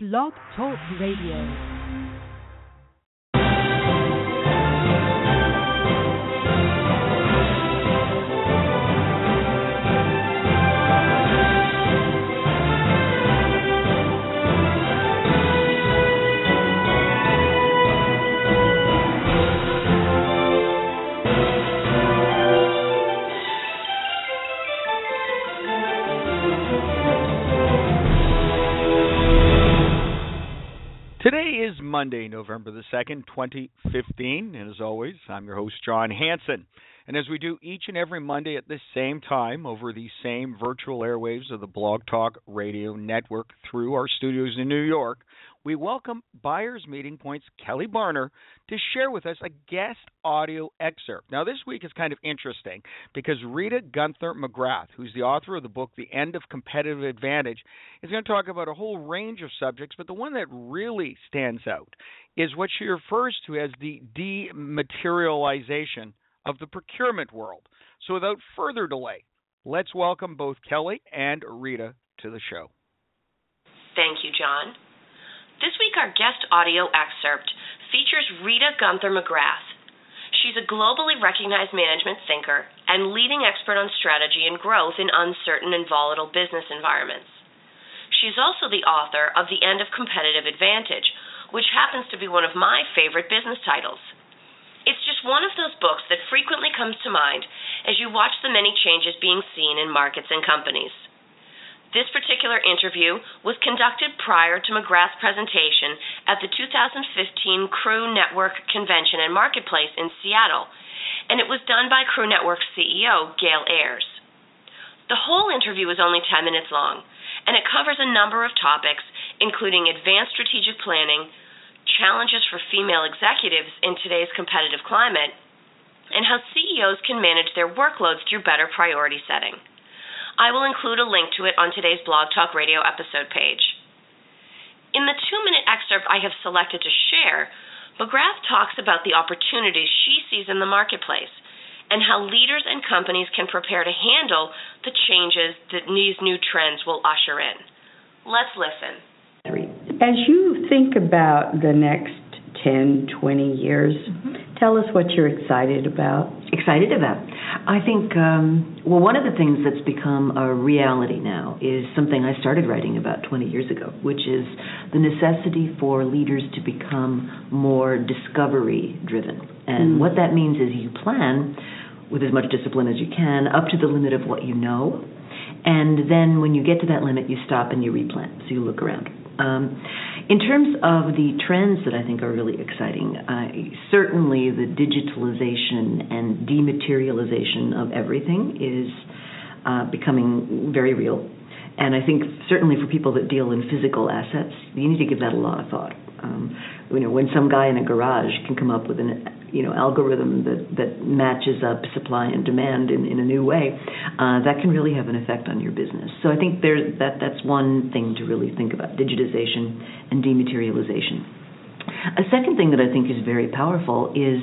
Blog Talk Radio. Monday, November the 2nd, 2015, and as always, I'm your host, Jon Hansen. And as we do each and every Monday at this same time over the same virtual airwaves of the Blog Talk Radio Network through our studios in New York, we welcome Buyers Meeting Point's Kelly Barner to share with us a guest audio excerpt. Now, this week is kind of interesting because Rita Gunther McGrath, who's the author of the book The End of Competitive Advantage, is going to talk about a whole range of subjects, but the one that really stands out is what she refers to as the dematerialization of the procurement world. So, without further delay, let's welcome both Kelly and Rita to the show. Thank you, John. This week, our guest audio excerpt features Rita Gunther McGrath. She's a globally recognized management thinker and leading expert on strategy and growth in uncertain and volatile business environments. She's also the author of The End of Competitive Advantage, which happens to be one of my favorite business titles. It's just one of those books that frequently comes to mind as you watch the many changes being seen in markets and companies. This particular interview was conducted prior to McGrath's presentation at the 2015 Crew Network Convention and Marketplace in Seattle, and it was done by Crew Network CEO Gail Ayers. The whole interview is only 10 minutes long, and it covers a number of topics, including advanced strategic planning, challenges for female executives in today's competitive climate, and how CEOs can manage their workloads through better priority setting. I will include a link to it on today's Blog Talk Radio episode page. In the two minute excerpt I have selected to share, McGrath talks about the opportunities she sees in the marketplace and how leaders and companies can prepare to handle the changes that these new trends will usher in. Let's listen. As you think about the next 10, 20 years, mm-hmm. tell us what you're excited about. Excited about? I think, um, well, one of the things that's become a reality now is something I started writing about 20 years ago, which is the necessity for leaders to become more discovery driven. And mm. what that means is you plan with as much discipline as you can up to the limit of what you know. And then when you get to that limit, you stop and you replan. So you look around. Um, in terms of the trends that I think are really exciting, uh, certainly the digitalization and dematerialization of everything is uh, becoming very real. And I think certainly for people that deal in physical assets, you need to give that a lot of thought. Um, you know, when some guy in a garage can come up with an you know algorithm that that matches up supply and demand in, in a new way, uh, that can really have an effect on your business. So I think there that that's one thing to really think about: digitization and dematerialization. A second thing that I think is very powerful is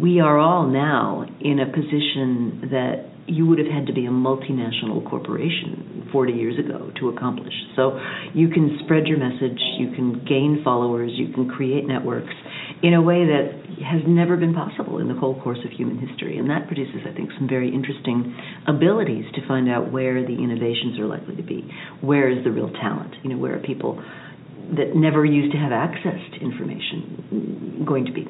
we are all now in a position that you would have had to be a multinational corporation 40 years ago to accomplish. So you can spread your message, you can gain followers, you can create networks in a way that has never been possible in the whole course of human history. And that produces, I think, some very interesting abilities to find out where the innovations are likely to be. Where is the real talent? You know, where are people that never used to have access to information going to be?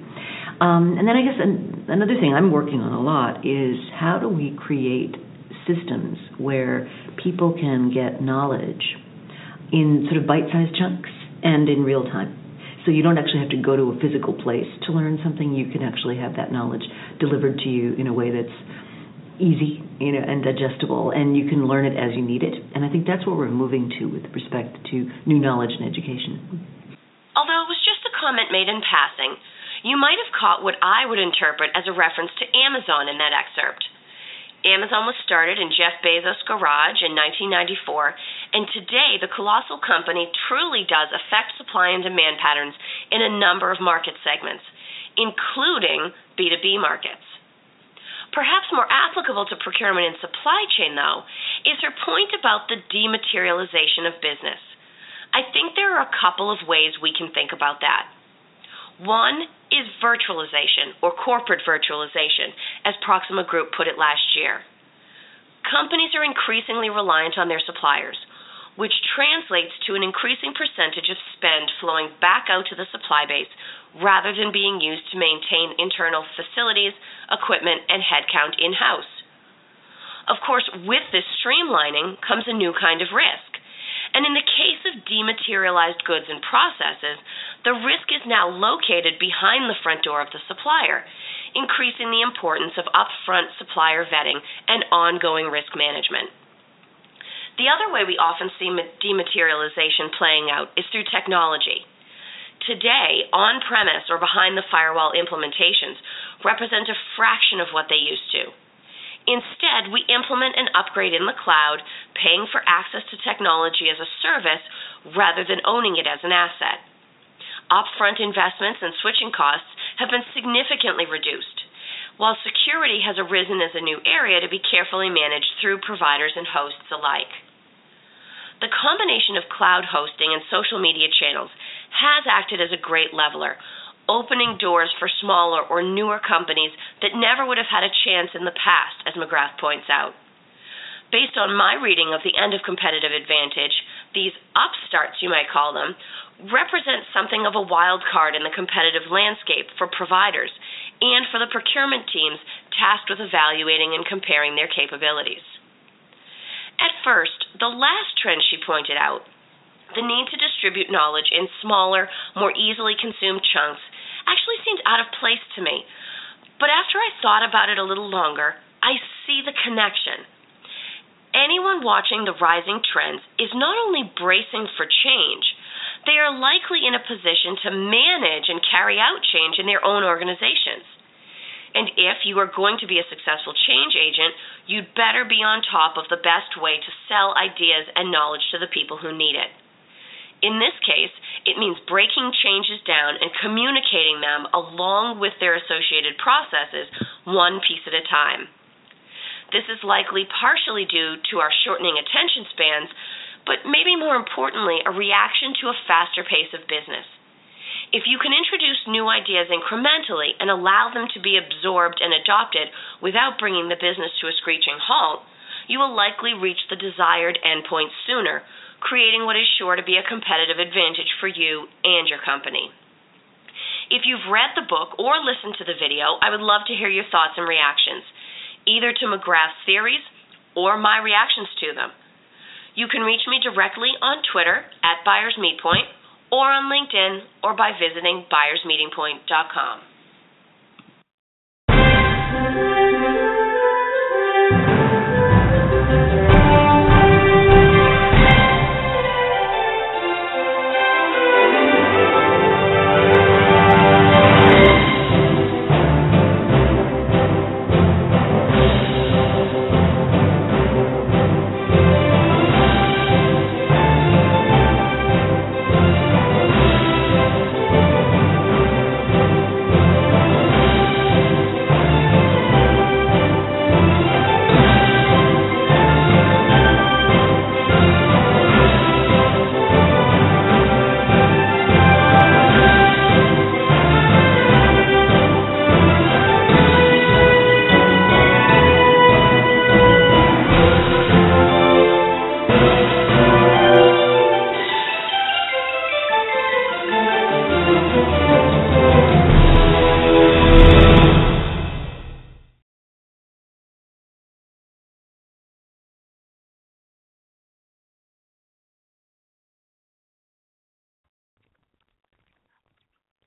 Um, and then I guess an, another thing I'm working on a lot is how do we create systems where people can get knowledge in sort of bite-sized chunks and in real time. So you don't actually have to go to a physical place to learn something. You can actually have that knowledge delivered to you in a way that's easy, you know, and digestible, and you can learn it as you need it. And I think that's what we're moving to with respect to new knowledge and education. Although it was just a comment made in passing, you might have caught what I would interpret as a reference to Amazon in that excerpt. Amazon was started in Jeff Bezos' garage in 1994, and today the colossal company truly does affect supply and demand patterns in a number of market segments, including B2B markets. Perhaps more applicable to procurement and supply chain, though, is her point about the dematerialization of business. I think there are a couple of ways we can think about that. One is virtualization or corporate virtualization, as Proxima Group put it last year. Companies are increasingly reliant on their suppliers, which translates to an increasing percentage of spend flowing back out to the supply base rather than being used to maintain internal facilities, equipment, and headcount in house. Of course, with this streamlining comes a new kind of risk. And in the case of dematerialized goods and processes, the risk is now located behind the front door of the supplier, increasing the importance of upfront supplier vetting and ongoing risk management. The other way we often see dematerialization playing out is through technology. Today, on premise or behind the firewall implementations represent a fraction of what they used to. Instead, we implement and upgrade in the cloud, paying for access to technology as a service rather than owning it as an asset. Upfront investments and switching costs have been significantly reduced, while security has arisen as a new area to be carefully managed through providers and hosts alike. The combination of cloud hosting and social media channels has acted as a great leveler, opening doors for smaller or newer companies that never would have had a chance in the past, as McGrath points out. Based on my reading of the end of competitive advantage, these upstarts, you might call them, represent something of a wild card in the competitive landscape for providers and for the procurement teams tasked with evaluating and comparing their capabilities. First, the last trend she pointed out, the need to distribute knowledge in smaller, more easily consumed chunks, actually seemed out of place to me. But after I thought about it a little longer, I see the connection. Anyone watching the rising trends is not only bracing for change, they are likely in a position to manage and carry out change in their own organizations. And if you are going to be a successful change agent, you'd better be on top of the best way to sell ideas and knowledge to the people who need it. In this case, it means breaking changes down and communicating them along with their associated processes, one piece at a time. This is likely partially due to our shortening attention spans, but maybe more importantly, a reaction to a faster pace of business. If you can introduce new ideas incrementally and allow them to be absorbed and adopted without bringing the business to a screeching halt, you will likely reach the desired endpoint sooner, creating what is sure to be a competitive advantage for you and your company. If you've read the book or listened to the video, I would love to hear your thoughts and reactions, either to McGrath's theories or my reactions to them. You can reach me directly on Twitter at Buyers or on LinkedIn or by visiting buyersmeetingpoint.com.